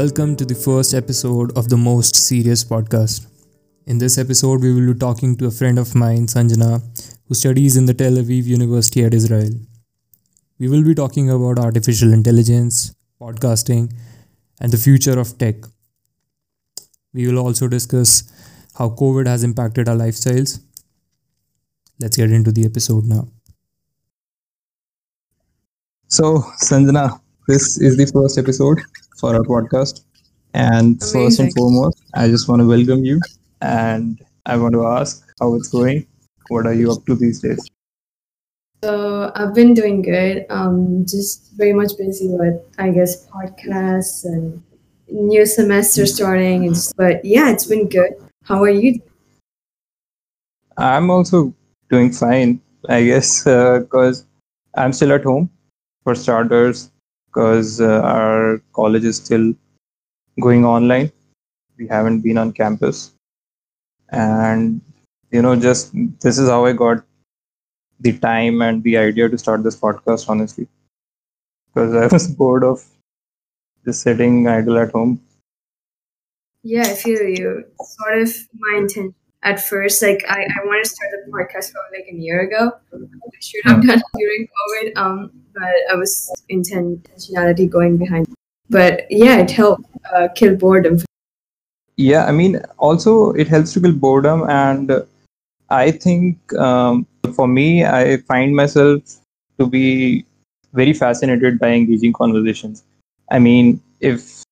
Welcome to the first episode of the Most Serious podcast. In this episode, we will be talking to a friend of mine, Sanjana, who studies in the Tel Aviv University at Israel. We will be talking about artificial intelligence, podcasting, and the future of tech. We will also discuss how COVID has impacted our lifestyles. Let's get into the episode now. So, Sanjana, this is the first episode for our podcast. And first and foremost, I just want to welcome you and I want to ask how it's going. What are you up to these days? So I've been doing good. Um, just very much busy with, I guess, podcasts and new semester starting. And just, but yeah, it's been good. How are you? I'm also doing fine, I guess, because I'm still at home for starters, because uh, our college is still going online. We haven't been on campus. And, you know, just this is how I got the time and the idea to start this podcast, honestly, because I was bored of just sitting idle at home. Yeah, I feel you. Sort of my intent at first. Like I, I wanted to start the podcast probably like a year ago. I should have done it during COVID. Um, but I was intentionality going behind. But yeah, it helped uh, kill boredom. Yeah, I mean, also it helps to kill boredom, and I think um, for me, I find myself to be very fascinated by engaging conversations. I mean, if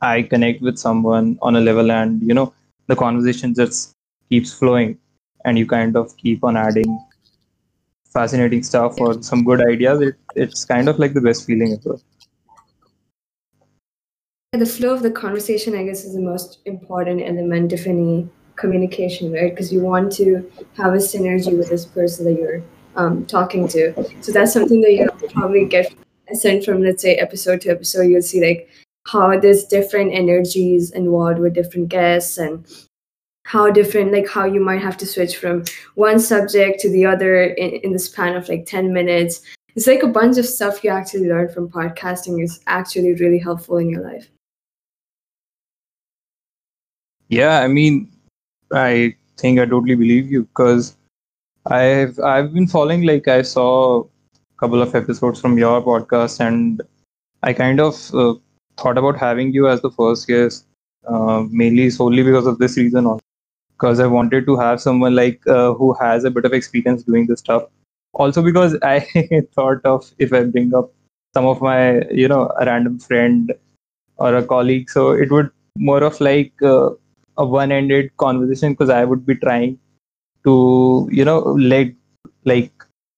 I connect with someone on a level, and you know, the conversation just keeps flowing, and you kind of keep on adding fascinating stuff or some good ideas, it, it's kind of like the best feeling ever. The flow of the conversation, I guess, is the most important element of any communication, right? Because you want to have a synergy with this person that you're um, talking to. So that's something that you probably get sent from, let's say, episode to episode. You'll see like how there's different energies involved with different guests and how different, like how you might have to switch from one subject to the other in, in the span of like 10 minutes. It's like a bunch of stuff you actually learn from podcasting is actually really helpful in your life. Yeah, I mean, I think I totally believe you because I've I've been following like I saw a couple of episodes from your podcast and I kind of uh, thought about having you as the first guest uh, mainly solely because of this reason because I wanted to have someone like uh, who has a bit of experience doing this stuff also because I thought of if I bring up some of my you know a random friend or a colleague so it would more of like uh, a one-ended conversation because I would be trying to you know let like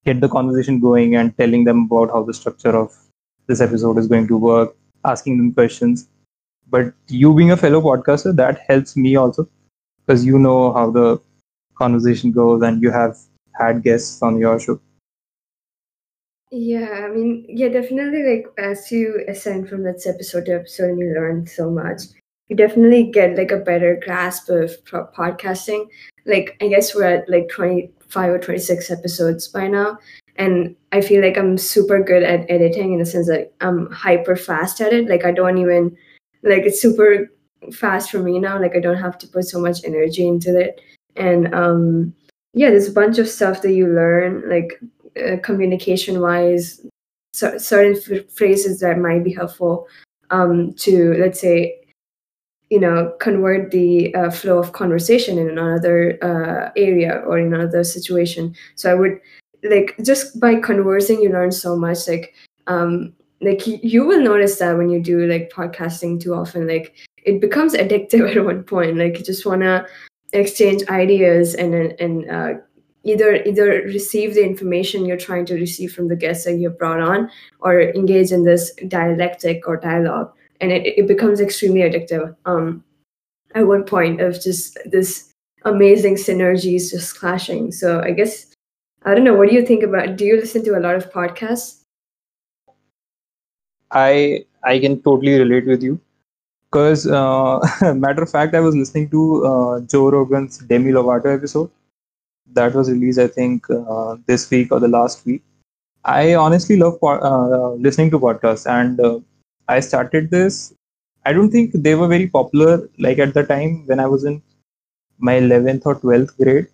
get the conversation going and telling them about how the structure of this episode is going to work, asking them questions. But you being a fellow podcaster, that helps me also because you know how the conversation goes and you have had guests on your show. Yeah, I mean, yeah, definitely. Like as you ascend from this episode to episode, and you learn so much. You definitely get like a better grasp of pro- podcasting. Like I guess we're at like twenty five or twenty six episodes by now, and I feel like I'm super good at editing in the sense that I'm hyper fast at it. Like I don't even like it's super fast for me now. Like I don't have to put so much energy into it, and um, yeah, there's a bunch of stuff that you learn like uh, communication wise cer- certain f- phrases that might be helpful um, to let's say you know convert the uh, flow of conversation in another uh, area or in another situation so i would like just by conversing you learn so much like um like you will notice that when you do like podcasting too often like it becomes addictive at one point. Like you just want to exchange ideas and and uh, either either receive the information you're trying to receive from the guests that you've brought on or engage in this dialectic or dialogue. And it, it becomes extremely addictive. Um at one point of just this amazing synergies just clashing. So i guess i don't know what do you think about do you listen to a lot of podcasts? I I can totally relate with you because uh, matter of fact, I was listening to uh, Joe Rogan's Demi Lovato episode that was released, I think, uh, this week or the last week. I honestly love po- uh, listening to podcasts, and uh, I started this I don't think they were very popular like at the time when I was in my 11th or 12th grade.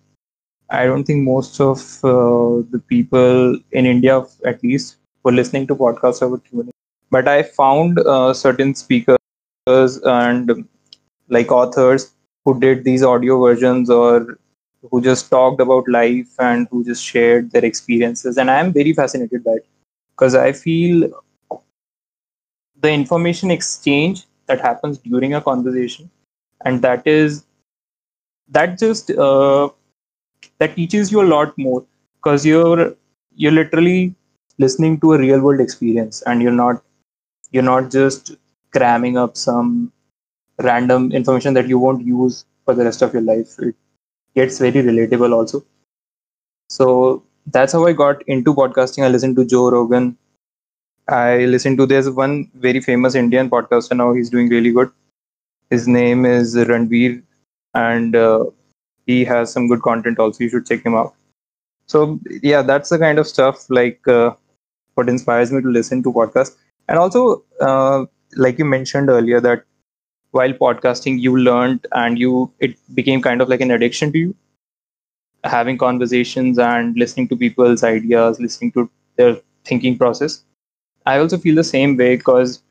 I don't think most of uh, the people in India, at least, were listening to podcasts or tuning. But I found certain speakers and like authors who did these audio versions or who just talked about life and who just shared their experiences. And I'm very fascinated by it because I feel the information exchange that happens during a conversation and that is that just uh, that teaches you a lot more because you're you're literally listening to a real world experience and you're not you're not just cramming up some random information that you won't use for the rest of your life. It gets very relatable also. So that's how i got into podcasting. I listened to joe rogan. I listened to there's one very famous indian podcaster now. He's doing really good. His name is ranveer and uh, he has some good content also. You should check him out. So yeah that's the kind of stuff like uh, what inspires me to listen to podcasts. And also uh, like you mentioned earlier that while podcasting you learned and you it became kind of like an addiction to you? Having conversations and listening to people's ideas listening to their thinking process? I also feel the same way because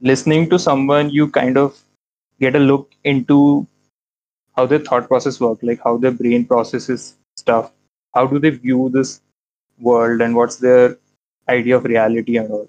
listening to someone you kind of get a look into how their thought process work like how their brain processes stuff. How do they view this world and what's their idea of reality and all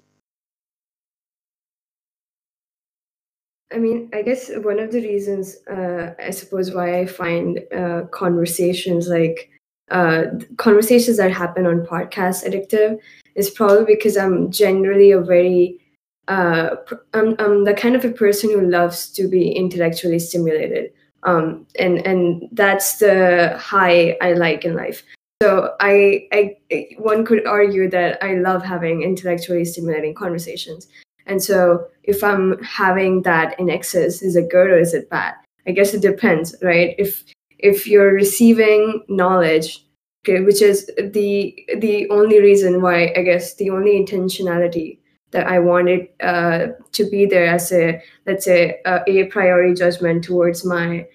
I mean, I guess one of the reasons, uh, I suppose, why I find uh, conversations like uh, conversations that happen on podcasts addictive is probably because I'm generally a very, uh, I'm, I'm the kind of a person who loves to be intellectually stimulated. Um, and and that's the high I like in life. So I, I, one could argue that I love having intellectually stimulating conversations. And so if I'm having that in excess, is it good or is it bad? I guess it depends, right? If if you're receiving knowledge, okay, which is the the only reason why I guess the only intentionality that I wanted uh, to be there as a let's say a, a priori judgment towards my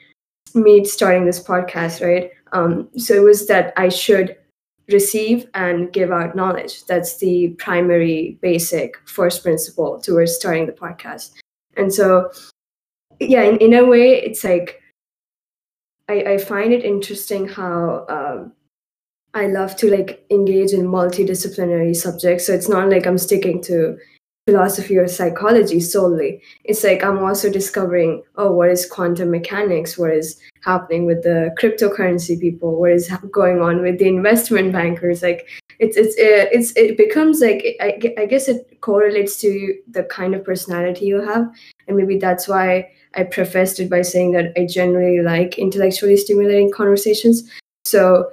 me starting this podcast, right? Um, so it was that I should receive and give out knowledge. That's the primary, basic first principle towards starting the podcast. And so, yeah, in, in a way, it's like I, I find it interesting how um, I love to like engage in multidisciplinary subjects. So it's not like I'm sticking to philosophy or psychology solely. It's like I'm also discovering, oh, what is quantum mechanics? What is happening with the cryptocurrency people? What is going on with the investment bankers? Like it's it's uh, it's it becomes like I, I guess it correlates to the kind of personality you have, and maybe that's why I prefaced it by saying that I generally like intellectually stimulating conversations. So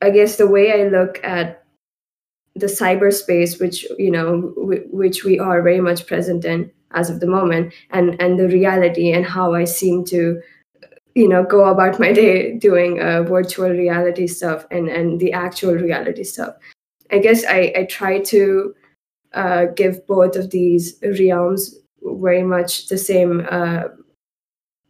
I guess the way I look at the cyberspace which you know w- which we are very much present in as of the moment and and the reality and how i seem to you know go about my day doing uh, virtual reality stuff and and the actual reality stuff. I guess i i try to uh, give both of these realms very much the same uh,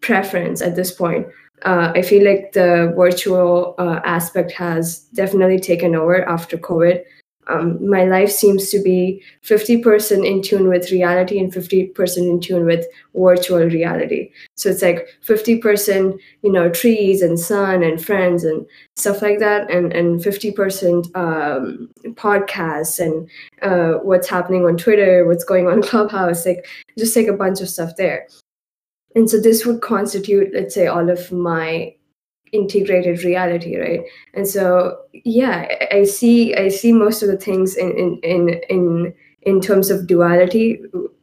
preference at this point. Uh, I feel like the virtual uh, aspect has definitely taken over after COVID um, my life seems to be 50% in tune with reality and 50% in tune with virtual reality. So it's like 50% you know trees and sun and friends and stuff like that and and 50% um, podcasts and uh, what's happening on twitter what's going on clubhouse like just like a bunch of stuff there. And so this would constitute let's say all of my integrated reality right? And so yeah i see i see most of the things in in in in, in terms of duality.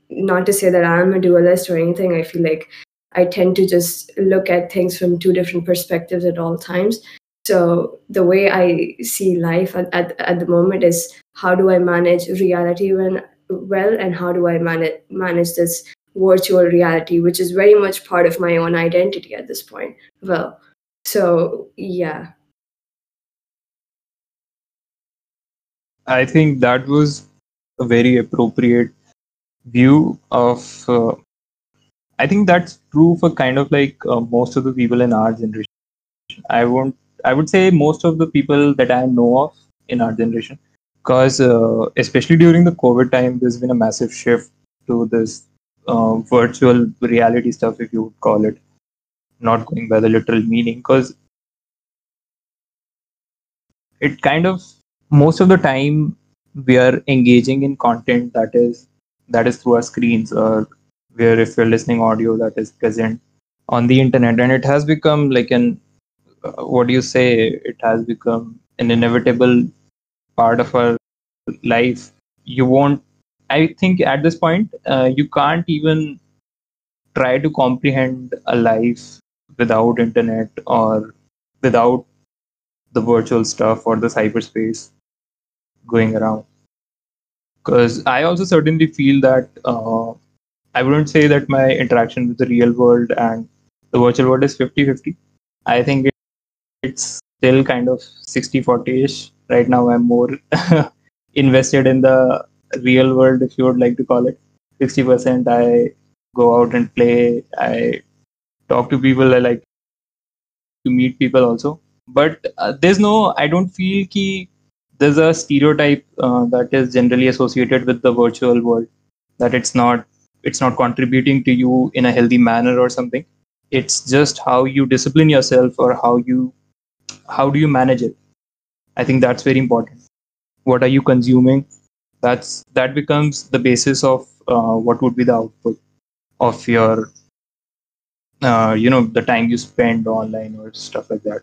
Not to say that i'm a dualist or anything. I feel like i tend to just look at things from two different perspectives at all times. So the way i see life at, at, at the moment is how do i manage reality when well and how do i manage manage this virtual reality which is very much part of my own identity at this point. Well so, yeah. I think that was a very appropriate view of uh, I think that's true for kind of like uh, most of the people in our generation. I won't. I would say most of the people that I know of in our generation, because uh, especially during the COVID time, there's been a massive shift to this uh, virtual reality stuff, if you would call it, not going by the literal meaning, because it kind of most of the time we are engaging in content that is that is through our screens or where if you're listening audio that is present on the internet. And it has become like an uh, what do you say? It has become an inevitable part of our life. You won't i think at this point uh, you can't even try to comprehend a life without internet or without the virtual stuff or the cyberspace going around because i also certainly feel that uh, I wouldn't say that my interaction with the real world and the virtual world is 50 50. I think it's still kind of 60 40 ish. Right now, I'm more invested in the real world, if you would like to call it. 60% I go out and play, I talk to people, I like to meet people also. But uh, there's no, I don't feel ki there's a stereotype uh, that is generally associated with the virtual world that it's not it's not contributing to you in a healthy manner or something. It's just how you discipline yourself or how you how do you manage it? I think that's very important. What are you consuming? That's that becomes the basis of uh, what would be the output of your uh, you know the time you spend online or stuff like that.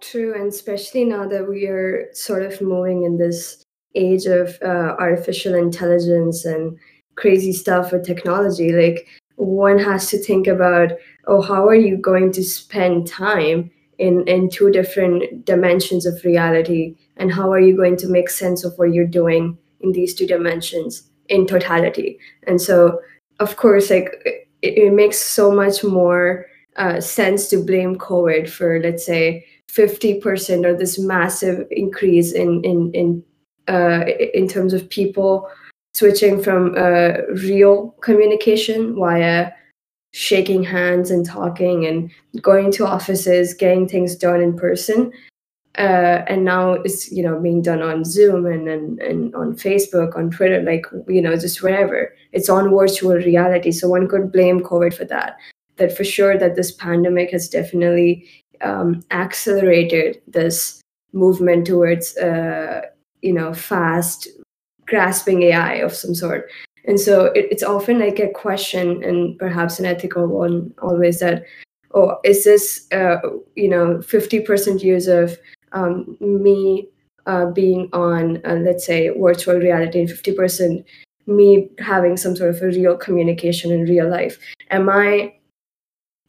True and especially now that we are sort of moving in this age of uh, artificial intelligence and crazy stuff with technology like one has to think about oh how are you going to spend time in in two different dimensions of reality? And how are you going to make sense of what you're doing in these two dimensions in totality? And so of course like it, it makes so much more uh, sense to blame covid for let's say 50% or this massive increase in in in uh, in terms of people switching from uh, real communication via shaking hands and talking and going to offices, getting things done in person. Uh, and now it's you know being done on Zoom and, and and on Facebook, on Twitter, like you know just wherever. It's on virtual reality, so one could blame COVID for that. That for sure that this pandemic has definitely um, accelerated this movement towards uh, you know fast grasping AI of some sort. And so it, it's often like a question and perhaps an ethical one always that, oh, is this, uh, you know, 50% use of um, me uh, being on, uh, let's say, virtual reality and 50% me having some sort of a real communication in real life? Am I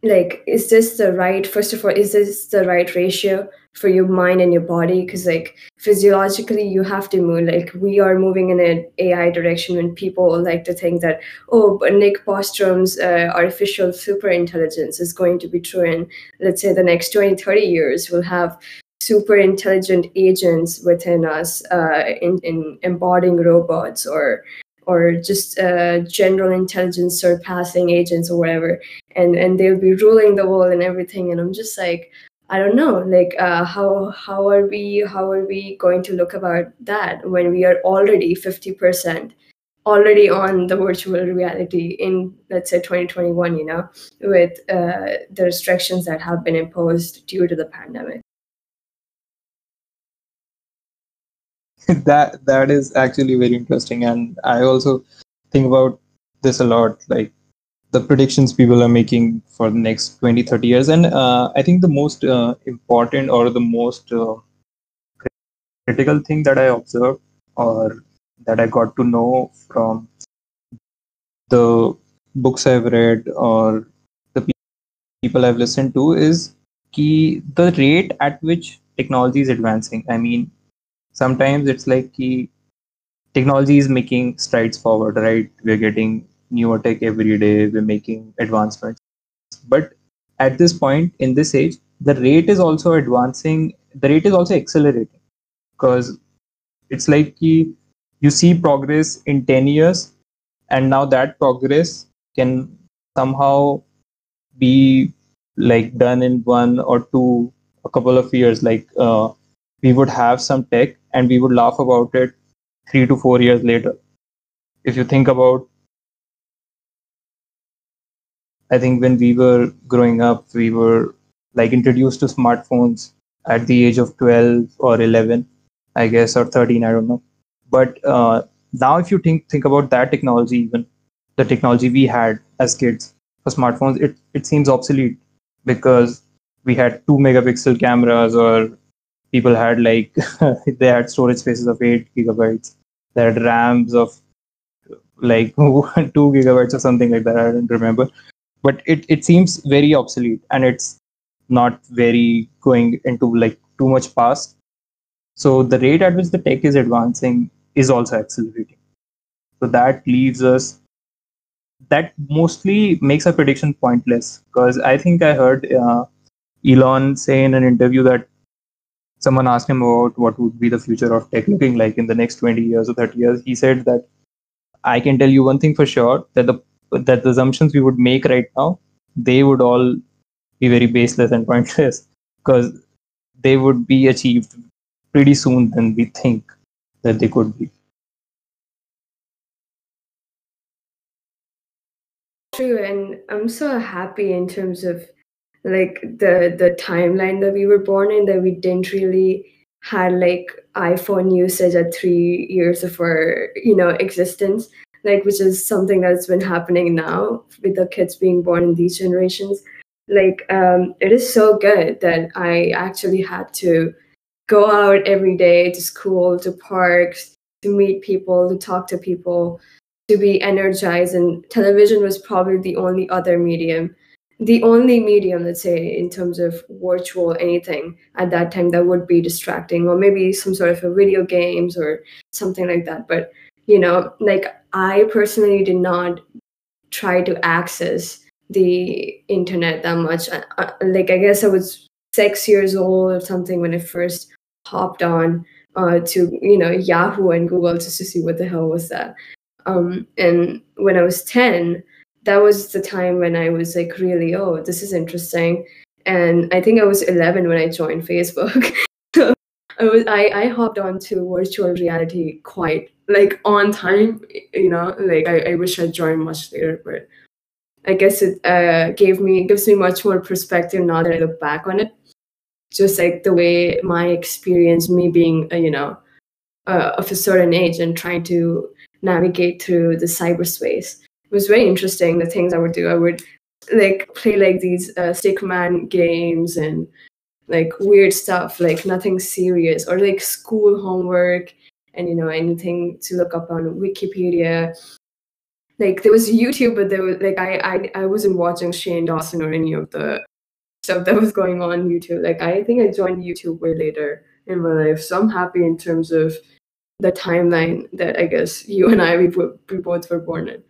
like is this the right first of all is this the right ratio for your mind and your body because like physiologically you have to move like we are moving in an ai direction when people like to think that oh but nick bostrom's uh, artificial super intelligence is going to be true in let's say the next 20 30 years we'll have super intelligent agents within us uh, in, in embodying robots or or just uh, general intelligence surpassing agents or whatever. And and they'll be ruling the world and everything. And i'm just like i don't know like uh, how how are we how are we going to look about that when we are already 50% already on the virtual reality in let's say 2021 you know with uh, the restrictions that have been imposed due to the pandemic that that is actually very interesting. And i also think about this a lot like the predictions people are making for the next 20 30 years. And uh, i think the most uh, important or the most uh, critical thing that i observed or that i got to know from the books i've read or the people i've listened to is key the rate at which technology is advancing. I mean sometimes it's like key technology is making strides forward right? We're getting newer tech every day we're making advancements. But at this point in this age the rate is also advancing the rate is also accelerating. Because it's like key, you see progress in 10 years and now that progress can somehow be like done in one or two a couple of years like uh, we would have some tech and we would laugh about it three to four years later. If you think about i think when we were growing up we were like introduced to smartphones at the age of 12 or 11 i guess or 13 i don't know. But uh, now if you think think about that technology even the technology we had as kids for smartphones it, it seems obsolete because we had two megapixel cameras or people had like they had storage spaces of 8 gigabytes. They had rams of like 2 gigabytes or something like that i don't remember. But it, it seems very obsolete and it's not very going into like too much past so the rate at which the tech is advancing is also accelerating. So that leaves us that mostly makes our prediction pointless because I think I heard uh, Elon say in an interview that someone asked him about what would be the future of tech looking like in the next 20 years or 30 years. He said that I can tell you one thing for sure that the that the assumptions we would make right now they would all be very baseless and pointless because they would be achieved pretty soon than we think that they could be. true and i'm so happy in terms of like the the timeline that we were born in that we didn't really had like iphone usage at three years of our you know existence like which is something that's been happening now with the kids being born in these generations. Like um it is so good that i actually had to go out every day to school to parks to meet people to talk to people to be energized. And television was probably the only other medium the only medium let's say in terms of virtual anything at that time that would be distracting or maybe some sort of a video games or something like that. But you know like i personally did not try to access the internet that much. Like i guess i was six years old or something when i first hopped on uh, to you know yahoo and google just to see what the hell was that. Um, and when I was 10, that was the time when I was like, really, oh, this is interesting. And I think I was 11 when I joined Facebook. so I was I, I hopped onto virtual reality quite like on time, you know, like I, I wish I joined much later, but I guess it uh, gave me gives me much more perspective now that I look back on it. Just like the way my experience, me being, uh, you know, uh, of a certain age and trying to navigate through the cyberspace. Was very interesting. The things I would do, I would like play like these uh, stickman games and like weird stuff, like nothing serious, or like school homework and you know anything to look up on Wikipedia. Like there was YouTube, but there was like I I, I wasn't watching Shane Dawson or any of the stuff that was going on YouTube. Like I think I joined YouTube way later in my life, so I'm happy in terms of the timeline that I guess you and I we, we both were born in.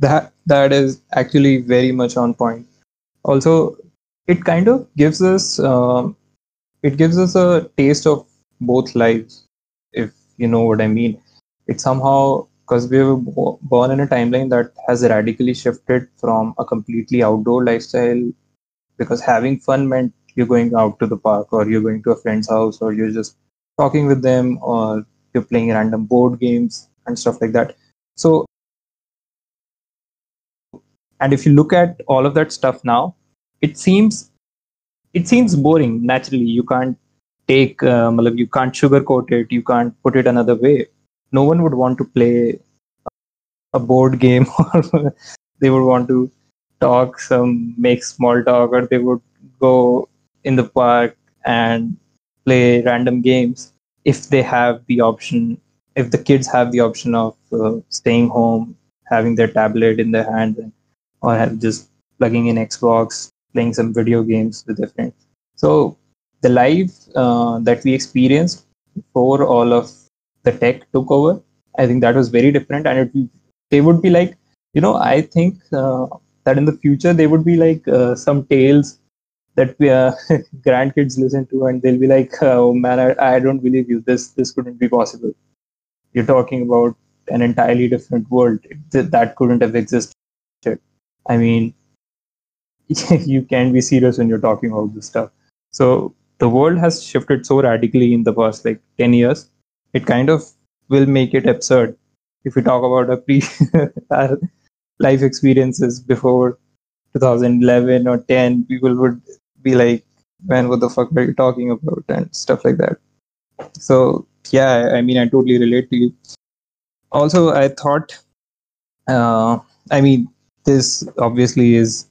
That that is actually very much on point. Also, it kind of gives us uh, it gives us a taste of both lives, if you know what I mean. It somehow because we were born in a timeline that has radically shifted from a completely outdoor lifestyle because having fun meant you're going out to the park or you're going to a friend's house or you're just talking with them or you're playing random board games and stuff like that so and if you look at all of that stuff now it seems it seems boring naturally. You can't take um, you can't sugarcoat it. You can't put it another way. No one would want to play a board game or they would want to talk some make small talk or they would go in the park and play random games if they have the option if the kids have the option of uh, staying home having their tablet in their hand or have just plugging in xbox playing some video games with their friends. So the life uh, that we experienced before all of the tech took over i think that was very different and it, they would be like you know i think uh, that in the future they would be like uh, some tales that we, uh, grandkids listen to and they'll be like oh man I, I don't believe you. This this couldn't be possible. You're talking about an entirely different world. That couldn't have existed i mean you can be serious when you're talking about this stuff. So the world has shifted so radically in the past like 10 years it kind of will make it absurd. If we talk about a pre our life experiences before 2011 or 10 people would be like man what the fuck are you talking about? and stuff like that. So yeah i mean i totally relate to you. Also i thought uh, i mean this obviously is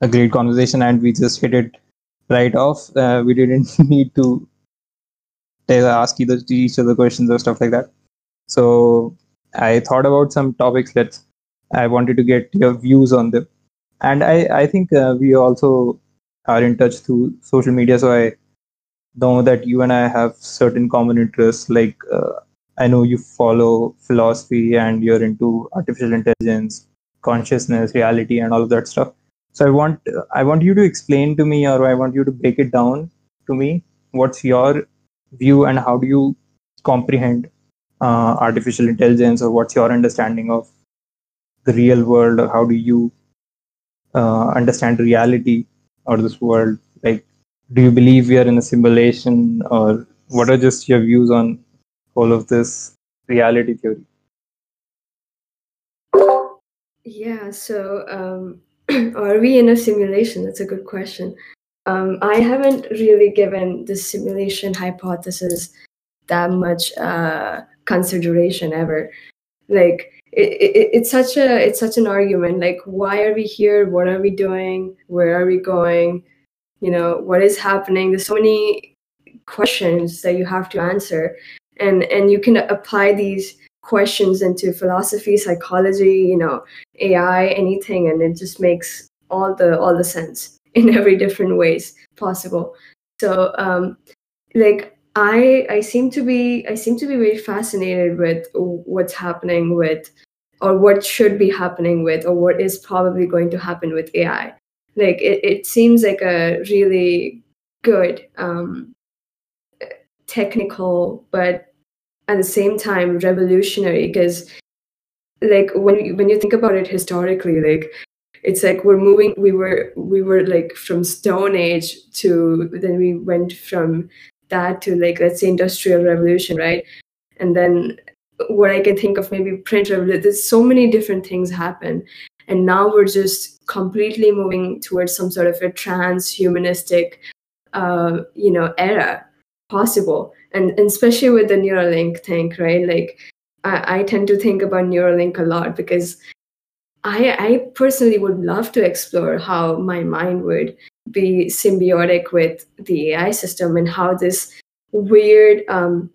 a great conversation and we just hit it right off uh, we didn't need to ask either each other questions or stuff like that so i thought about some topics that i wanted to get your views on them and i i think uh, we also are in touch through social media so i know that you and I have certain common interests. Like uh, I know you follow philosophy and you're into artificial intelligence, consciousness, reality, and all of that stuff. So I want I want you to explain to me, or I want you to break it down to me. What's your view, and how do you comprehend uh, artificial intelligence, or what's your understanding of the real world, or how do you uh, understand reality or this world? Like do you believe we are in a simulation or what are just your views on all of this reality theory yeah so um, are we in a simulation? That's a good question. Um, i haven't really given the simulation hypothesis that much uh, consideration ever. Like it, it, it's such a it's such an argument like why are we here? What are we doing? Where are we going? You know what is happening? There's so many questions that you have to answer. And and you can apply these questions into philosophy psychology you know ai anything and it just makes all the all the sense in every different ways possible. So um like i i seem to be i seem to be very fascinated with what's happening with or what should be happening with or what is probably going to happen with ai like it, it seems like a really good um, technical but at the same time revolutionary because like when you, when you think about it historically like it's like we're moving we were we were like from stone age to then we went from that to like let's say industrial revolution right? And then what i can think of maybe print revolution there's so many different things happen. And now we're just completely moving towards some sort of a transhumanistic uh, you know era possible and, and especially with the neuralink thing right like I, I tend to think about neuralink a lot because I, I personally would love to explore how my mind would be symbiotic with the AI system and how this weird um,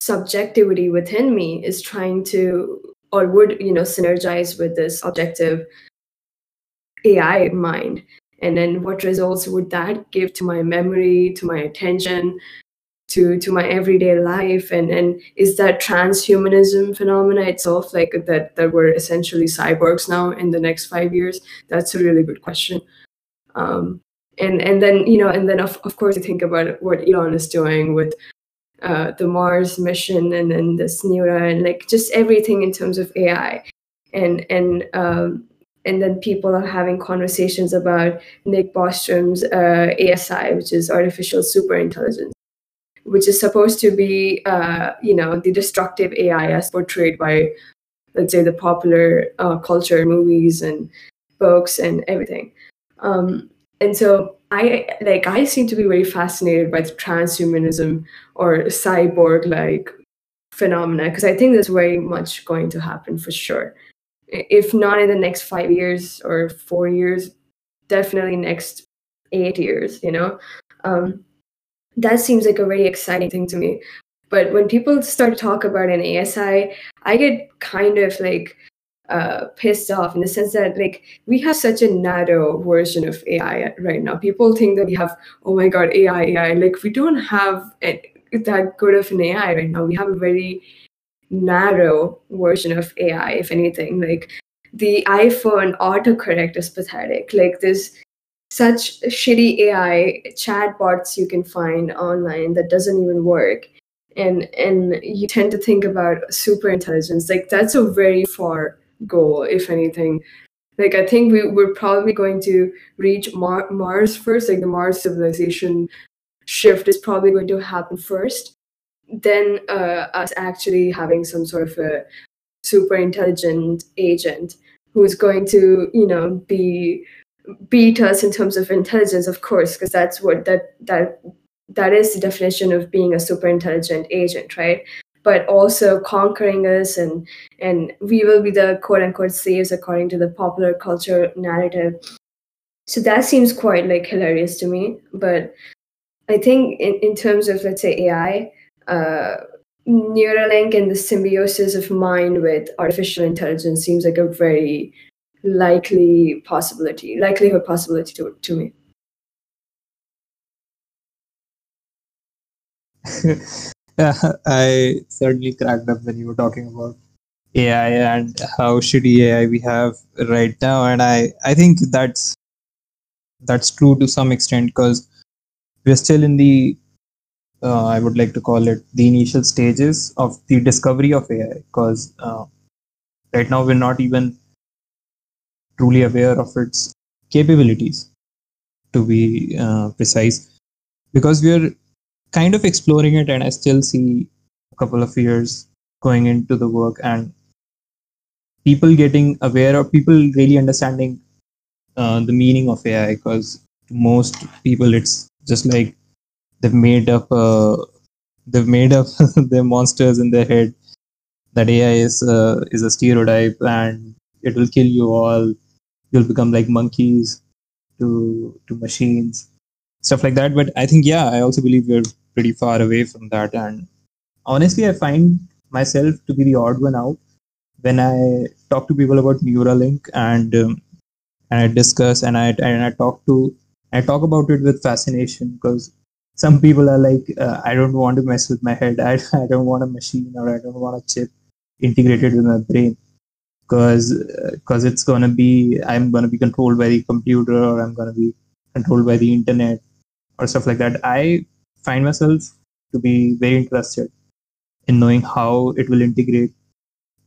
subjectivity within me is trying to or would you know synergize with this objective AI mind? And then what results would that give to my memory, to my attention, to to my everyday life? And and is that transhumanism phenomena itself like that that we're essentially cyborgs now in the next five years? That's a really good question. Um, and and then you know and then of, of course you think about what Elon is doing with uh, the Mars mission and then this Neura and like just everything in terms of AI. And and um, and then people are having conversations about Nick Bostrom's uh, ASI, which is artificial superintelligence, which is supposed to be uh, you know the destructive AI as portrayed by let's say the popular uh, culture, movies and books and everything. Um, and so I like I seem to be very fascinated by transhumanism or cyborg like phenomena because I think that's very much going to happen for sure. If not in the next five years or four years, definitely next eight years. You know, um, that seems like a very exciting thing to me. But when people start to talk about an ASI, I get kind of like uh, pissed off in the sense that like we have such a narrow version of AI right now. People think that we have oh my god AI AI like we don't have a, that good of an AI right now. We have a very narrow version of AI. If anything, like the iPhone autocorrect is pathetic. Like this such shitty AI chatbots you can find online that doesn't even work. And and you tend to think about super intelligence. Like that's a very far goal if anything. Like i think we, we're probably going to reach Mar- mars first. Like the mars civilization shift is probably going to happen first. Then uh, us actually having some sort of a super intelligent agent who's going to you know be beat us in terms of intelligence of course because that's what that that that is the definition of being a super intelligent agent right? But also conquering us and and we will be the quote unquote slaves according to the popular culture narrative. So that seems quite like hilarious to me. But i think in, in terms of let's say ai uh, neuralink and the symbiosis of mind with artificial intelligence seems like a very likely possibility likelihood possibility to, to me. Yeah, I certainly cracked up when you were talking about AI and how shitty AI we have right now, and I I think that's that's true to some extent because we're still in the uh, I would like to call it the initial stages of the discovery of AI because uh, right now we're not even truly aware of its capabilities to be uh, precise because we're kind of exploring it, and I still see a couple of years going into the work and people getting aware of people really understanding uh, the meaning of AI because most people it's just like they've made up uh, they've made up their monsters in their head that AI is uh, is a stereotype and it will kill you all. You'll become like monkeys to to machines, stuff like that. But I think yeah, I also believe we're pretty far away from that. And honestly, I find myself to be the odd one out when I talk to people about Neuralink and um, and I discuss and I and I talk to I talk about it with fascination because some people are like, uh, I don't want to mess with my head. I, I don't want a machine or I don't want a chip integrated with my brain because because it's gonna be I'm gonna be controlled by the computer or I'm gonna be controlled by the internet or stuff like that. I find myself to be very interested in knowing how it will integrate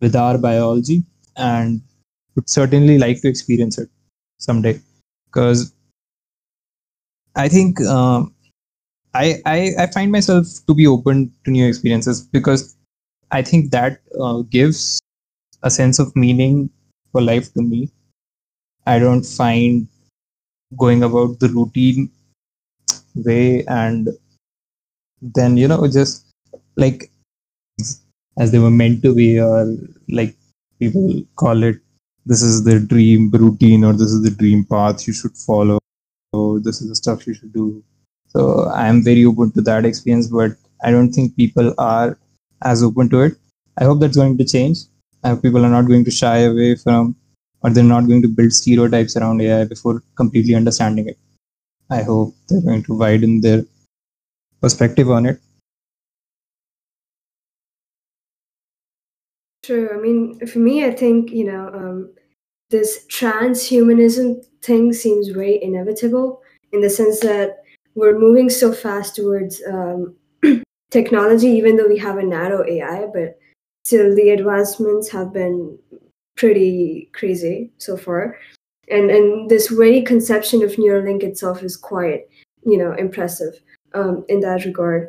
with our biology and would certainly like to experience it someday because i think um, I, I, I find myself to be open to new experiences because i think that uh, gives a sense of meaning for life to me. I don't find going about the routine way and then you know just like as they were meant to be or like people call it this is the dream routine or this is the dream path you should follow. Or this is the stuff you should do. So i am very open to that experience but i don't think people are as open to it. I hope that's going to change people are not going to shy away from or they're not going to build stereotypes around ai before completely understanding it i hope they're going to widen their perspective on it? True. I mean, for me, I think, you know, um, this transhumanism thing seems very inevitable in the sense that we're moving so fast towards um, technology, even though we have a narrow AI, but still the advancements have been pretty crazy so far. And, and this very conception of Neuralink itself is quite, you know, impressive um, in that regard.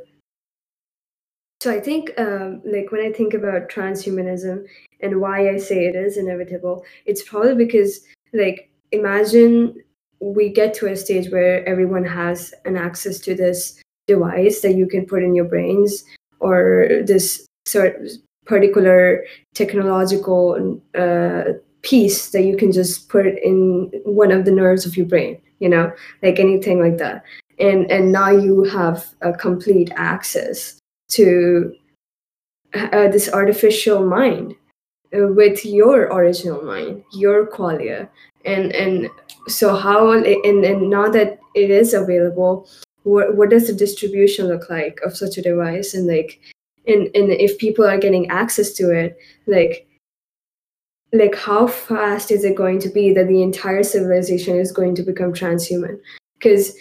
So I think, um, like when I think about transhumanism and why I say it is inevitable, it's probably because, like, imagine we get to a stage where everyone has an access to this device that you can put in your brains or this sort of particular technological uh, piece that you can just put in one of the nerves of your brain you know like anything like that. And and now you have a complete access to uh, this artificial mind uh, with your original mind your qualia. And and so how and, and now that it is available what, what does the distribution look like of such a device? And like and and if people are getting access to it like like how fast is it going to be that the entire civilization is going to become transhuman? Because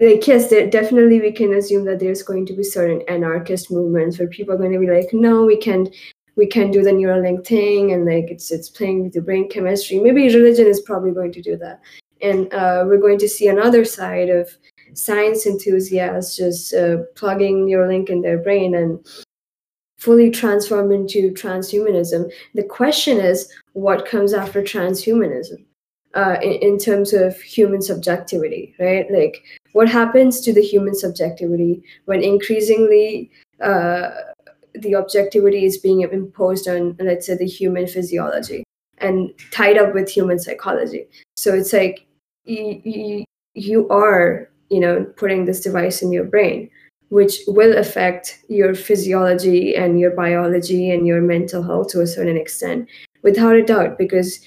like yes there, definitely we can assume that there's going to be certain anarchist movements where people are going to be like no we can't we can do the Neuralink thing and like it's it's playing with the brain chemistry. Maybe religion is probably going to do that. And uh, we're going to see another side of science enthusiasts just uh, plugging Neuralink in their brain and fully transform into transhumanism. The question is what comes after transhumanism? Uh, in, in terms of human subjectivity right? Like what happens to the human subjectivity when increasingly uh, the objectivity is being imposed on let's say the human physiology and tied up with human psychology? So it's like you are you know putting this device in your brain which will affect your physiology and your biology and your mental health to a certain extent without a doubt because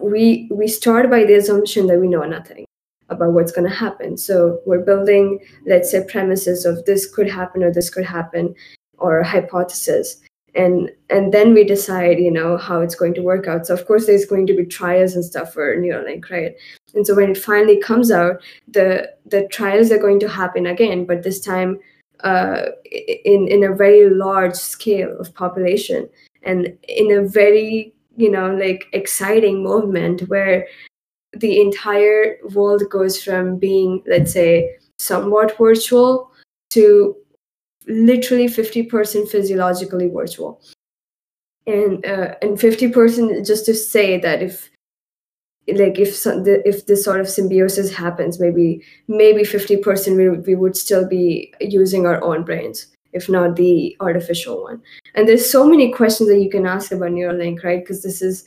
we we start by the assumption that we know nothing about what's going to happen. So we're building, let's say, premises of this could happen or this could happen, or hypothesis, and and then we decide, you know, how it's going to work out. So of course, there's going to be trials and stuff for Neuralink, right? And so when it finally comes out, the the trials are going to happen again, but this time uh, in in a very large scale of population and in a very you know like exciting movement where the entire world goes from being, let's say, somewhat virtual to literally 50% physiologically virtual. And uh, and 50% just to say that if like if some, if this sort of symbiosis happens maybe maybe 50% we, we would still be using our own brains if not the artificial one. And there's so many questions that you can ask about neuralink right? Because this is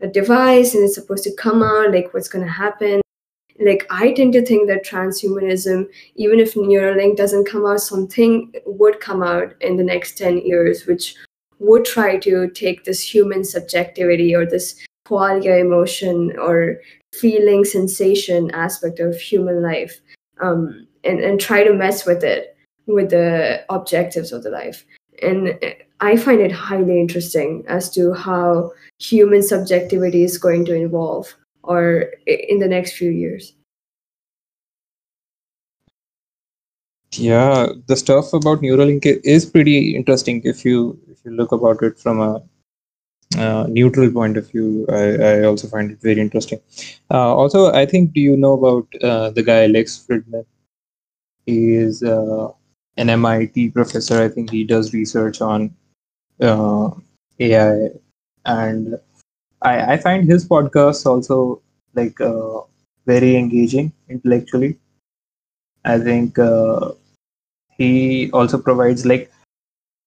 a device and it's supposed to come out like what's going to happen like i tend to think that transhumanism even if neuralink doesn't come out something would come out in the next 10 years which would try to take this human subjectivity or this qualia emotion or feeling sensation aspect of human life um, and, and try to mess with it with the objectives of the life. And I find it highly interesting as to how human subjectivity is going to evolve or in the next few years. Yeah, the stuff about Neuralink is pretty interesting if you if you look about it from a uh, neutral point of view. I, I also find it very interesting. Uh, also, I think do you know about uh, the guy Lex Fridman? He is uh, an MIT professor. I think he does research on uh, AI, and I, I find his podcast also like uh, very engaging intellectually. I think uh, he also provides like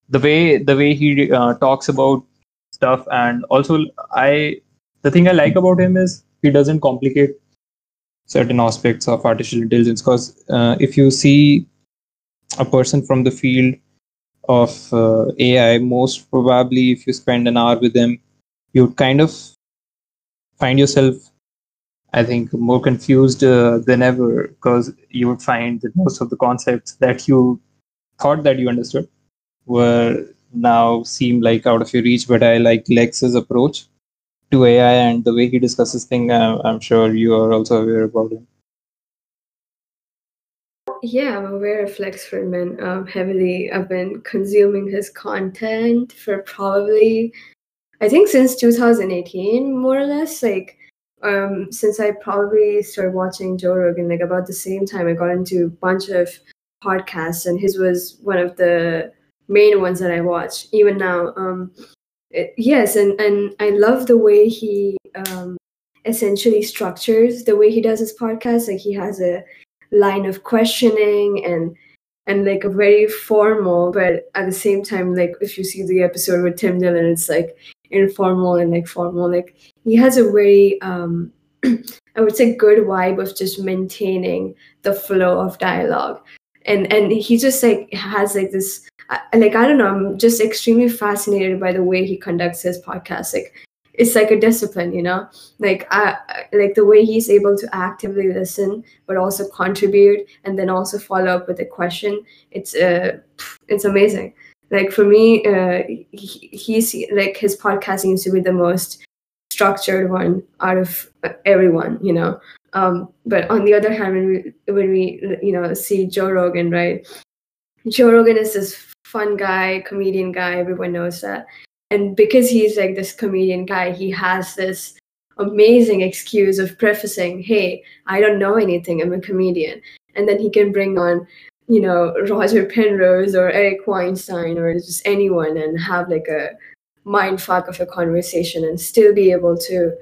the way the way he uh, talks about stuff, and also I the thing I like about him is he doesn't complicate certain aspects of artificial intelligence because uh, if you see a person from the field of uh, AI, most probably if you spend an hour with them, you'd kind of find yourself, I think, more confused uh, than ever because you would find that most of the concepts that you thought that you understood were now seem like out of your reach. But I like Lex's approach to AI and the way he discusses things. Uh, I'm sure you are also aware about him. Yeah, I'm aware of Lex Fridman um, heavily. I've been consuming his content for probably, I think, since 2018, more or less. Like, um, since I probably started watching Joe Rogan, like about the same time, I got into a bunch of podcasts, and his was one of the main ones that I watch even now. Um, it, yes, and and I love the way he um, essentially structures the way he does his podcast. Like he has a line of questioning and and like a very formal but at the same time like if you see the episode with tim dillon it's like informal and like formal like he has a very um i would say good vibe of just maintaining the flow of dialogue. And and he just like has like this like i don't know i'm just extremely fascinated by the way he conducts his podcast. Like it's like a discipline you know? Like i like the way he's able to actively listen but also contribute and then also follow up with a question. It's uh it's amazing like for me uh he, he's like his podcast seems to be the most structured one out of everyone you know Um, but on the other hand, when we when we you know see Joe Rogan, right? Joe Rogan is this fun guy, comedian guy. Everyone knows that, and because he's like this comedian guy, he has this amazing excuse of prefacing, "Hey, I don't know anything. I'm a comedian," and then he can bring on you know Roger Penrose or Eric Weinstein or just anyone and have like a mind fuck of a conversation and still be able to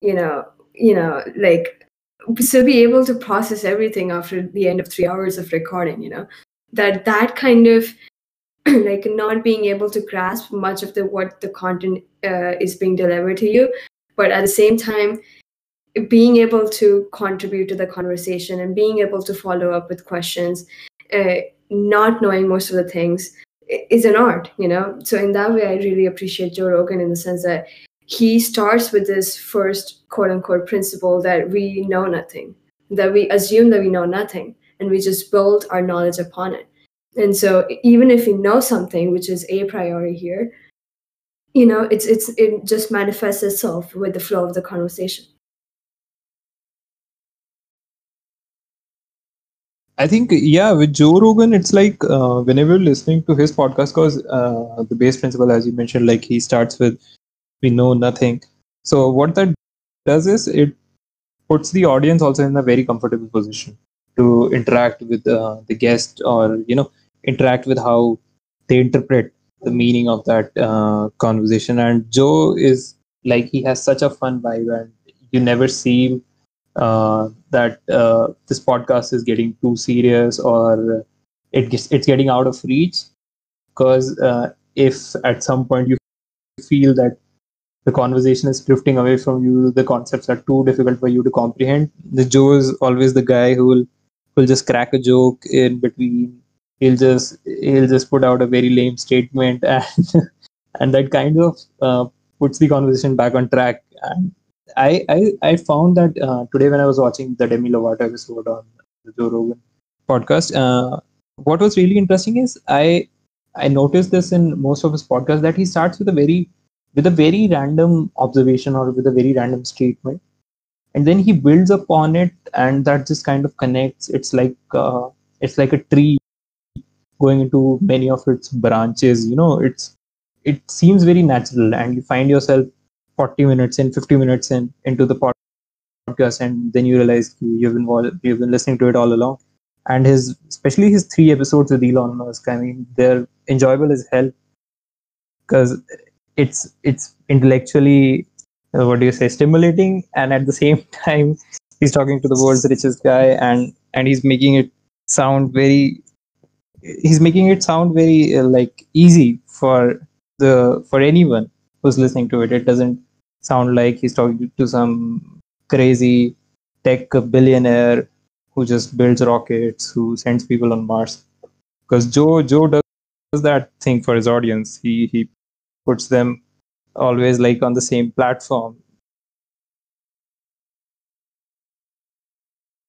you know you know like still be able to process everything after the end of three hours of recording you know that that kind of like not being able to grasp much of the what the content uh, is being delivered to you but at the same time being able to contribute to the conversation and being able to follow up with questions uh, not knowing most of the things is an art you know? So in that way i really appreciate joe rogan in the sense that he starts with this first quote unquote principle that we know nothing that we assume that we know nothing and we just build our knowledge upon it. And so even if we know something which is a priori here you know it's it's it just manifests itself with the flow of the conversation I think yeah, with Joe Rogan, it's like uh, whenever listening to his podcast, because uh, the base principle, as you mentioned, like he starts with we know nothing. So what that does is it puts the audience also in a very comfortable position to interact with uh, the guest or you know interact with how they interpret the meaning of that uh, conversation. And Joe is like he has such a fun vibe, and you never see uh, that uh, this podcast is getting too serious or it gets, it's getting out of reach. Because uh, if at some point you feel that the conversation is drifting away from you the concepts are too difficult for you to comprehend the joe is always the guy who will will just crack a joke in between. He'll just he'll just put out a very lame statement and and that kind of uh, puts the conversation back on track. And I, I, I found that uh, today when I was watching the Demi Lovato episode on the Joe Rogan podcast, uh, what was really interesting is I I noticed this in most of his podcasts that he starts with a very with a very random observation or with a very random statement, and then he builds upon it, and that just kind of connects. It's like uh, it's like a tree going into many of its branches. You know, it's it seems very natural, and you find yourself 40 minutes in 50 minutes in into the podcast and then you realize you've been you've been listening to it all along. And his especially his three episodes with Elon Musk I mean they're enjoyable as hell. Because it's it's intellectually uh, what do you say stimulating and at the same time he's talking to the world's richest guy and and he's making it sound very he's making it sound very uh, like easy for the for anyone who's listening to it. It doesn't sound like he's talking to some crazy tech billionaire who just builds rockets, who sends people on Mars. Because Joe Joe does that thing for his audience. He he puts them always like on the same platform.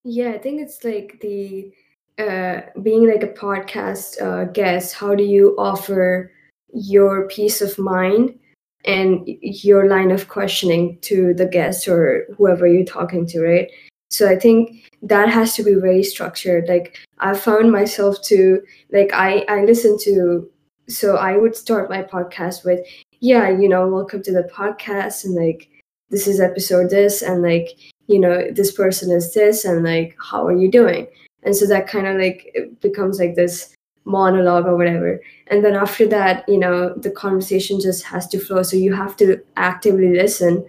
Yeah, I think it's like the uh, being like a podcast uh, guest. How do you offer your peace of mind and your line of questioning to the guest or whoever you're talking to, right? So I think that has to be very structured. Like I found myself to like I I listen to so I would start my podcast with yeah you know welcome to the podcast and like this is episode this and like you know this person is this and like how are you doing and so that kind of like becomes like this monologue or whatever. And then after that you know the conversation just has to flow. So you have to actively listen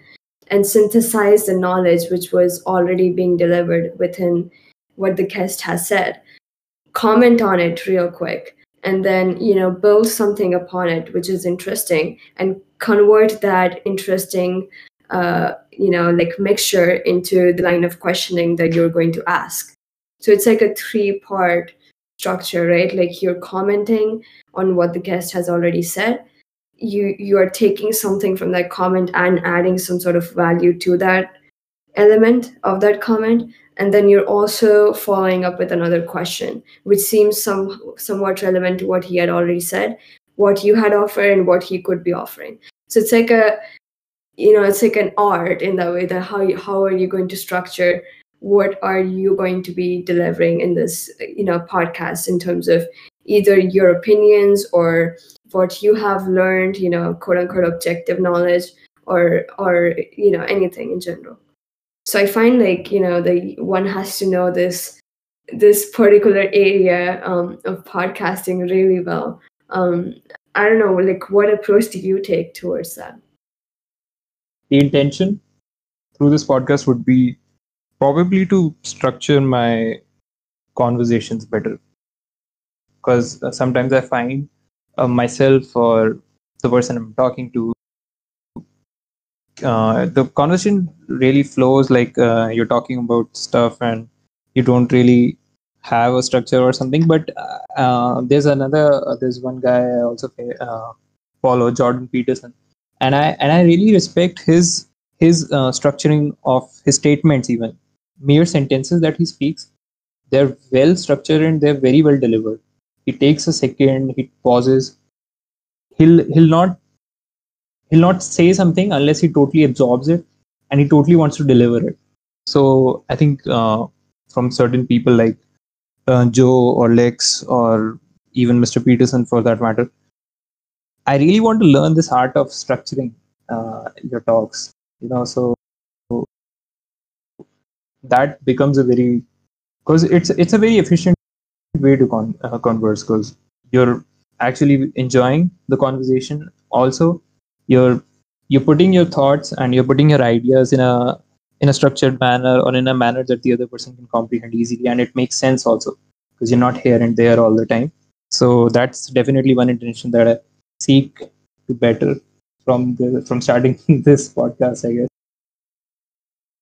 and synthesize the knowledge which was already being delivered within what the guest has said. Comment on it real quick and then you know build something upon it which is interesting and convert that interesting uh, you know like mixture into the line of questioning that you're going to ask. So it's like a three part structure right? Like you're commenting on what the guest has already said. You you are taking something from that comment and adding some sort of value to that element of that comment. And then you're also following up with another question which seems some somewhat relevant to what he had already said what you had offered and what he could be offering. So it's like a you know it's like an art in that way that how you, how are you going to structure what are you going to be delivering in this you know podcast in terms of either your opinions or what you have learned you know quote unquote objective knowledge or or you know anything in general? So i find like you know the one has to know this this particular area um, of podcasting really well. Um, i don't know like what approach do you take towards that? The intention through this podcast would be probably to structure my conversations better. Because uh, sometimes i find uh, myself or the person i'm talking to uh, the conversation really flows like uh, you're talking about stuff and you don't really have a structure or something but uh, there's another uh, there's one guy i also uh, follow jordan peterson and i and i really respect his his structuring of his statements even mere sentences that he speaks they're well structured and they're very well delivered. He takes a second he pauses. He'll he'll not he'll not say something unless he totally absorbs it and he totally wants to deliver it. So i think uh, from certain people like uh, joe or lex or even mr peterson for that matter i really want to learn this art of structuring uh, your talks you know so that becomes a very because it's it's a very efficient way to con- uh, converse because you're actually enjoying the conversation. Also you're you're putting your thoughts and you're putting your ideas in a in a structured manner or in a manner that the other person can comprehend easily and it makes sense also because you're not here and there all the time. So that's definitely one intention that i seek to better from the from starting this podcast i guess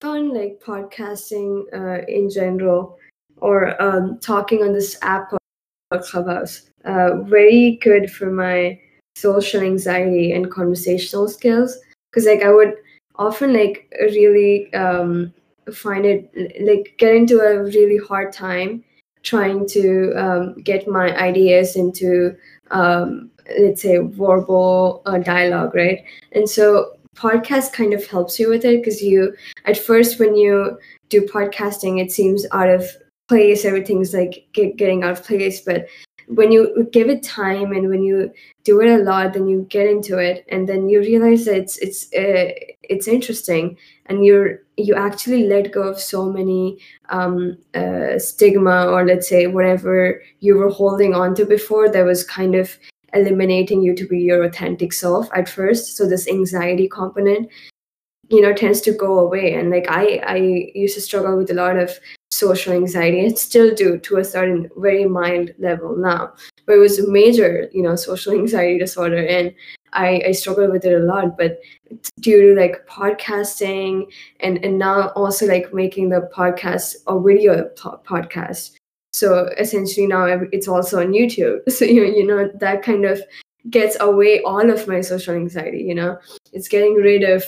on like podcasting uh, in general or um, talking on this app called clubhouse. Uh, very good for my social anxiety and conversational skills because like i would often like really um find it like get into a really hard time trying to um, get my ideas into um, let's say verbal uh, dialogue right? And so podcast kind of helps you with it because you at first when you do podcasting it seems out of place everything's like get, getting out of place but when you give it time and when you do it a lot then you get into it and then you realize that it's it's uh, it's interesting and you're you actually let go of so many um, uh, stigma or let's say whatever you were holding on to before that was kind of eliminating you to be your authentic self at first. So this anxiety component you know tends to go away. And like i i used to struggle with a lot of social anxiety and still do to a certain very mild level now. But it was a major you know social anxiety disorder and i i struggle with it a lot. But due to like podcasting and and now also like making the podcast a video podcast so essentially now it's also on youtube. So you, you know that kind of gets away all of my social anxiety you know? It's getting rid of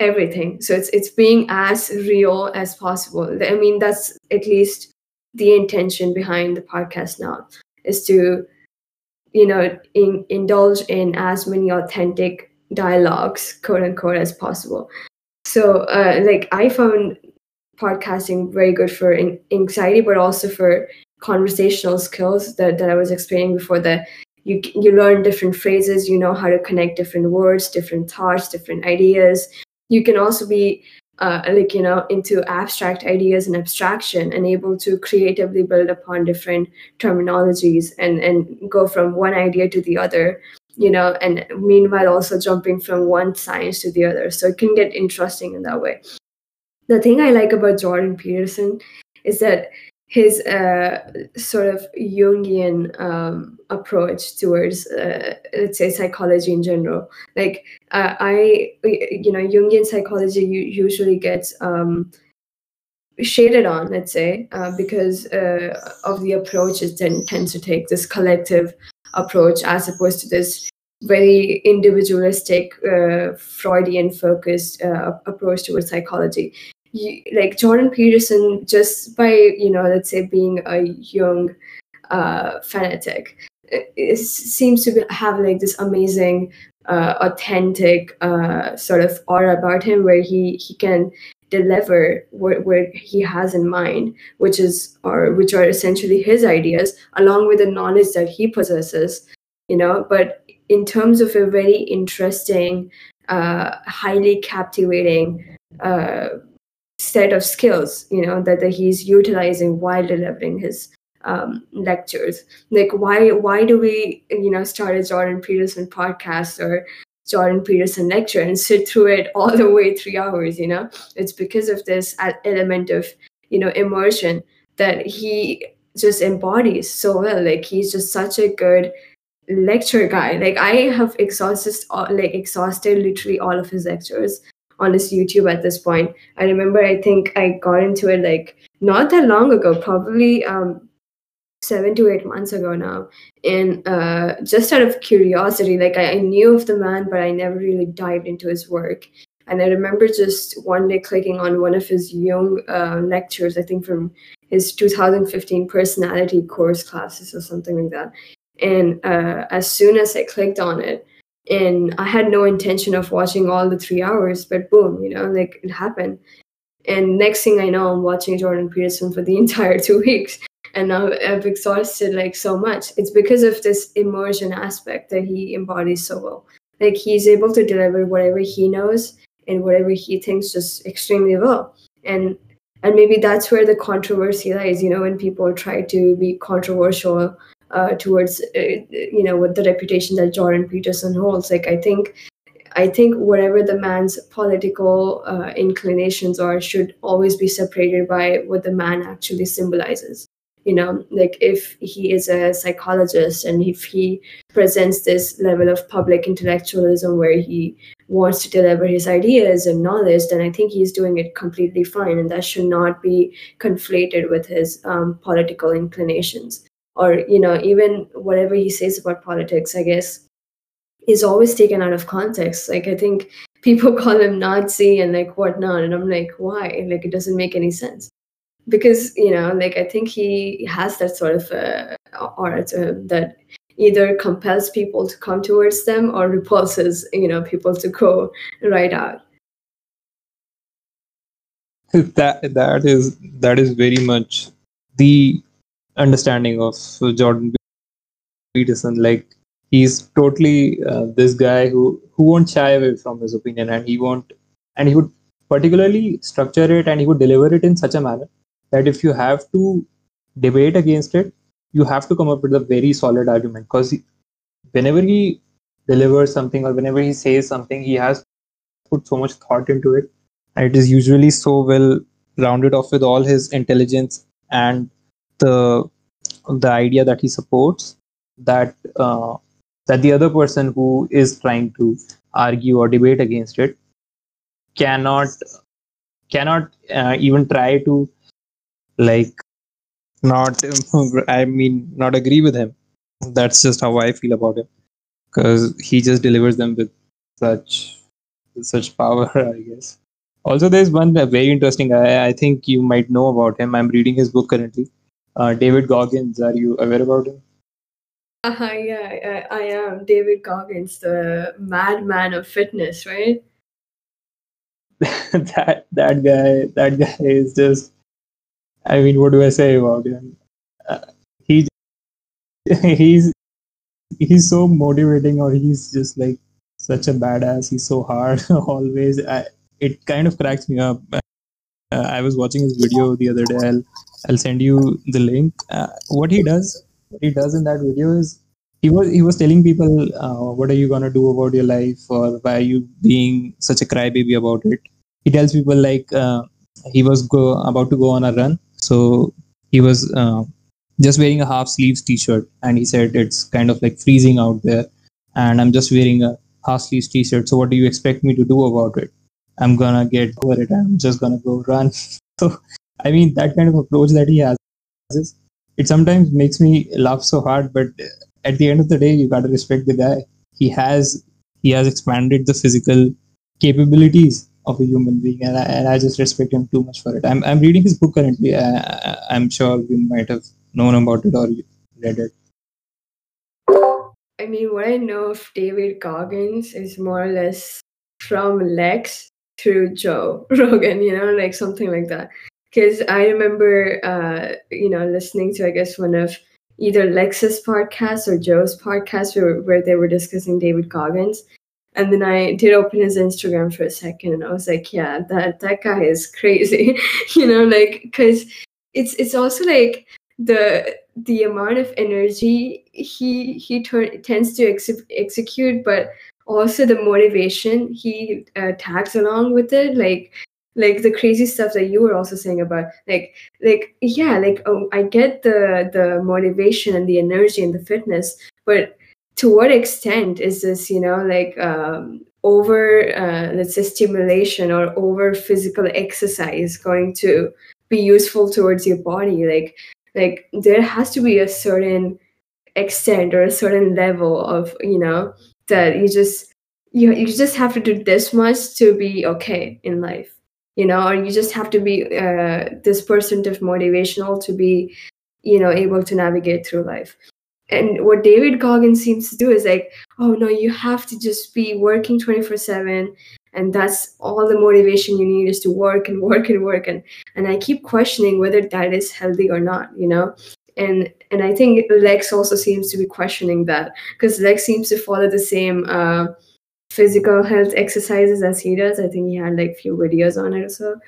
everything. So it's it's being as real as possible. I mean that's at least the intention behind the podcast now is to you know in, indulge in as many authentic dialogues quote unquote as possible. So uh, like i found podcasting very good for anxiety but also for conversational skills that, that i was explaining before that you you learn different phrases you know how to connect different words different thoughts different ideas. You can also be uh, like you know into abstract ideas and abstraction and able to creatively build upon different terminologies and and go from one idea to the other you know and meanwhile also jumping from one science to the other. So it can get interesting in that way the thing i like about jordan peterson is that his uh, sort of Jungian um, approach towards, uh, let's say, psychology in general. Like uh, I, you know, Jungian psychology usually gets um, shaded on, let's say, uh, because uh, of the approach it then tends to take this collective approach as opposed to this very individualistic, uh, Freudian focused approach towards psychology you, like Jordan Peterson, just by you know, let's say being a Jung uh, fanatic, it, it seems to be, have like this amazing uh, authentic uh, sort of aura about him where he he can deliver what, what he has in mind which is or which are essentially his ideas along with the knowledge that he possesses you know? But in terms of a very interesting uh, highly captivating uh, set of skills you know that, that he's utilizing while delivering his um, lectures. Like why why do we you know start a jordan peterson podcast or jordan peterson lecture and sit through it all the way three hours you know? It's because of this element of you know immersion that he just embodies so well. Like he's just such a good lecture guy. Like i have exhausted like exhausted literally all of his lectures on his youtube at this point. I remember i think i got into it like not that long ago probably um seven to eight months ago now. And uh, just out of curiosity like I, I, knew of the man but i never really dived into his work. And i remember just one day clicking on one of his young uh, lectures i think from his 2015 personality course classes or something like that. And uh, as soon as i clicked on it and i had no intention of watching all the three hours but boom you know like it happened and next thing i know i'm watching jordan peterson for the entire two weeks and now I've exhausted like so much. It's because of this immersion aspect that he embodies so well. Like he's able to deliver whatever he knows and whatever he thinks just extremely well. And and maybe that's where the controversy lies. You know, when people try to be controversial uh, towards uh, you know with the reputation that Jordan Peterson holds. Like I think I think whatever the man's political uh, inclinations are should always be separated by what the man actually symbolizes. You know like if he is a psychologist and if he presents this level of public intellectualism where he wants to deliver his ideas and knowledge then i think he's doing it completely fine. And that should not be conflated with his um, political inclinations or you know even whatever he says about politics i guess is always taken out of context. Like i think people call him nazi and like whatnot and i'm like why? Like it doesn't make any sense. Because you know like i think he has that sort of uh, art uh, that either compels people to come towards them or repulses you know people to go right out. That that is that is very much the understanding of jordan peterson like he's totally uh, this guy who who won't shy away from his opinion and he won't and he would particularly structure it and he would deliver it in such a manner that if you have to debate against it, you have to come up with a very solid argument because whenever he delivers something or whenever he says something, he has put so much thought into it. And it is usually so well rounded off with all his intelligence and the the idea that he supports that uh, that the other person who is trying to argue or debate against it cannot cannot uh, even try to like not i mean not agree with him. That's just how i feel about him. Because he just delivers them with such such power i guess. Also there's one very interesting guy i think you might know about him. I'm reading his book currently uh, david goggins are you aware about him uh, yeah I, I am david goggins the madman of fitness right that that guy that guy is just I mean, what do I say about him? Uh, he he's he's so motivating, or he's just like such a badass. He's so hard always. I, it kind of cracks me up. Uh, I was watching his video the other day. I'll I'll send you the link. Uh, what he does, what he does in that video is he was he was telling people, uh, what are you gonna do about your life, or why are you being such a crybaby about it? He tells people like uh, he was go, about to go on a run so he was uh, just wearing a half sleeves t-shirt, and he said it's kind of like freezing out there, and I'm just wearing a half sleeves t-shirt. So what do you expect me to do about it? I'm gonna get over it. I'm just gonna go run. so I mean that kind of approach that he has, it sometimes makes me laugh so hard. But at the end of the day, you gotta respect the guy. He has he has expanded the physical capabilities of a human being, and I, and I just respect him too much for it. I'm I'm reading his book currently. I, I'm sure you might have known about it or read it. I mean, what I know of David Goggins is more or less from Lex through Joe Rogan, you know, like something like that. Because I remember, uh, you know, listening to, I guess, one of either Lex's podcast or Joe's podcast where, where they were discussing David Goggins. And then I did open his Instagram for a second and I was like, yeah, that, that guy is crazy, you know, like, because it's, it's also like the the amount of energy he he tends to ex- execute but also the motivation he uh, tags along with it like like the crazy stuff that you were also saying about like like yeah like oh, i get the the motivation and the energy and the fitness but to what extent is this you know like um over uh, let's say stimulation or over physical exercise going to be useful towards your body? Like like there has to be a certain extent or a certain level of you know that you just you you just have to do this much to be okay in life you know or you just have to be uh, this person of motivational to be you know able to navigate through life. And what david goggins seems to do is like oh no you have to just be working 24 7 and that's all the motivation you need is to work and work and work. And and i keep questioning whether that is healthy or not you know? And and i think lex also seems to be questioning that because lex seems to follow the same uh, physical health exercises as he does. I think he had like few videos on it or so.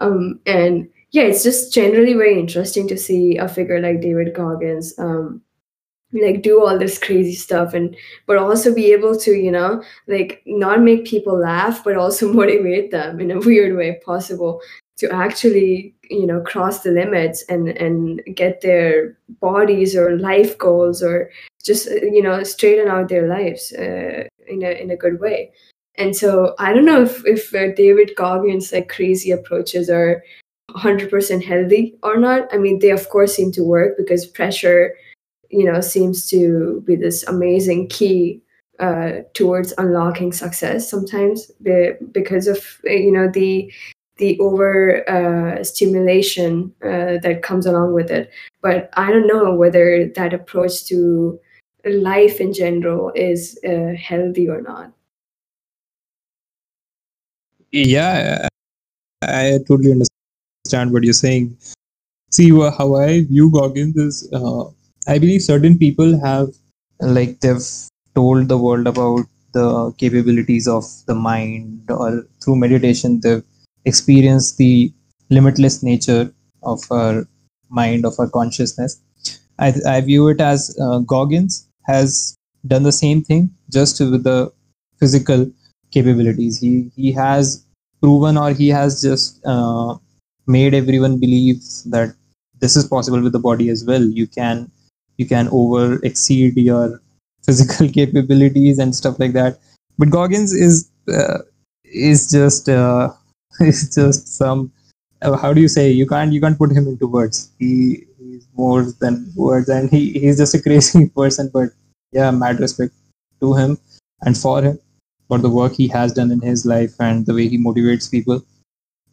Um and yeah it's just generally very interesting to see a figure like david goggins um like do all this crazy stuff and but also be able to you know like not make people laugh but also motivate them in a weird way possible to actually you know cross the limits and and get their bodies or life goals or just you know straighten out their lives uh, in a in a good way. And so i don't know if if uh, david goggins like crazy approaches are 100% healthy or not. I mean they of course seem to work because pressure you know seems to be this amazing key uh, towards unlocking success sometimes because of you know the the over uh, stimulation uh, that comes along with it. But i don't know whether that approach to life in general is uh, healthy or not. Yeah i totally understand what you're saying. See how i view goggins is uh, I believe certain people have like they've told the world about the capabilities of the mind or through meditation they've experienced the limitless nature of our mind of our consciousness. I, I view it as uh, goggins has done the same thing just with the physical capabilities. He he has proven or he has just uh, made everyone believe that this is possible with the body as well. You can you can over exceed your physical capabilities and stuff like that. But goggins is uh, is just uh, is just some uh, how do you say? You can't you can't put him into words. He he's more than words and he he's just a crazy person but yeah mad respect to him and for him for the work he has done in his life and the way he motivates people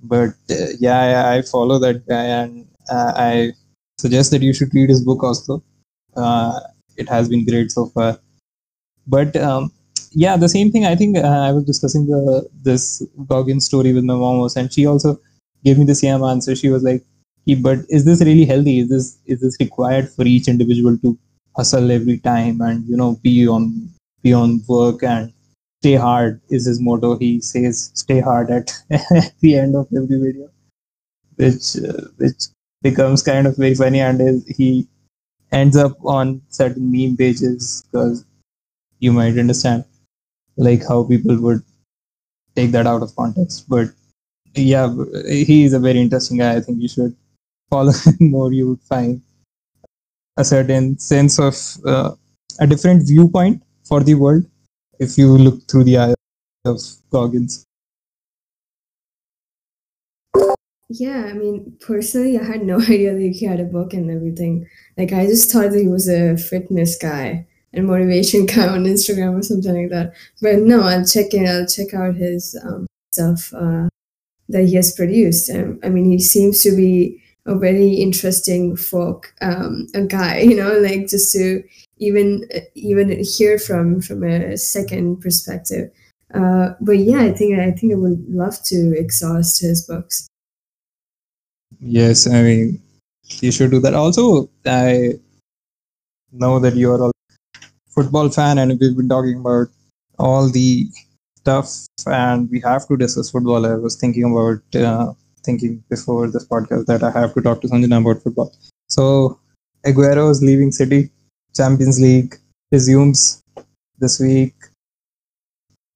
but uh, yeah I, I, follow that guy and uh, i suggest that you should read his book also uh, it has been great so far. But um, yeah, the same thing. I think uh, I was discussing the this Goggins story with my mom also, and she also gave me the same answer. She was like, "But is this really healthy? Is this is this required for each individual to hustle every time and you know be on be on work and stay hard?" Is his motto. He says, "Stay hard" at, the end of every video, which uh, which becomes kind of very funny, and is, he ends up on certain meme pages because you might understand like how people would take that out of context but yeah he is a very interesting guy i think you should follow him more you would find a certain sense of uh, a different viewpoint for the world if you look through the eye of goggins yeah i mean personally i had no idea that he had a book and everything like I just thought that he was a fitness guy and motivation guy on Instagram or something like that. But no, I'll check in. I'll check out his um, stuff uh, that he has produced. Um, I mean, he seems to be a very interesting folk um, a guy. You know, like just to even even hear from from a second perspective. Uh, but yeah, I think I think I would love to exhaust his books. Yes, I mean you should do that. Also, I know that you are a football fan, and we've been talking about all the stuff, and we have to discuss football. I was thinking about uh, thinking before this podcast that I have to talk to Sanjana about football. So Aguero is leaving City. Champions League resumes this week.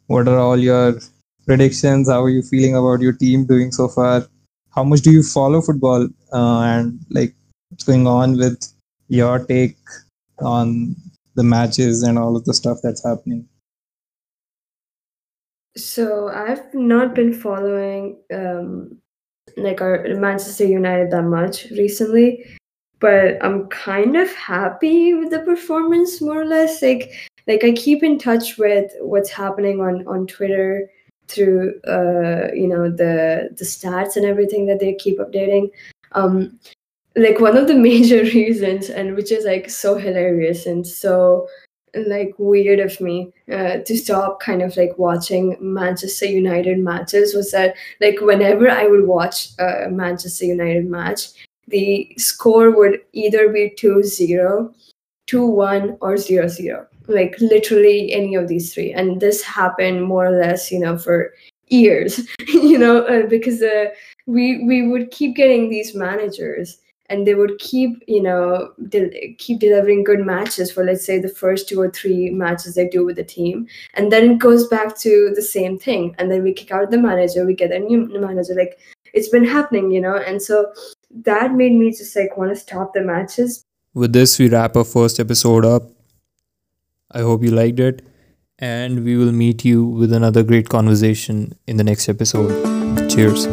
What are all your predictions? How are you feeling about your team doing so far? How much do you follow football? Uh, and like, what's going on with your take on the matches and all of the stuff that's happening? So I've not been following um, like our Manchester United that much recently, but I'm kind of happy with the performance more or less. Like like I keep in touch with what's happening on on Twitter through uh you know the the stats and everything that they keep updating. Um like one of the major reasons and which is like so hilarious and so like weird of me uh, to stop kind of like watching Manchester United matches was that like whenever I would watch a Manchester United match, the score would either be 2-0, 2-1 or 0-0. Like literally any of these three. And this happened more or less, you know, for years, you know, uh, because uh, we we would keep getting these managers and they would keep you know keep delivering good matches for let's say the first two or three matches they do with the team. And then it goes back to the same thing. And then we kick out the manager we get a new manager. Like it's been happening you know? And so that made me just like want to stop the matches. With this we wrap our first episode up. I hope you liked it. And we will meet you with another great conversation in the next episode. Cheers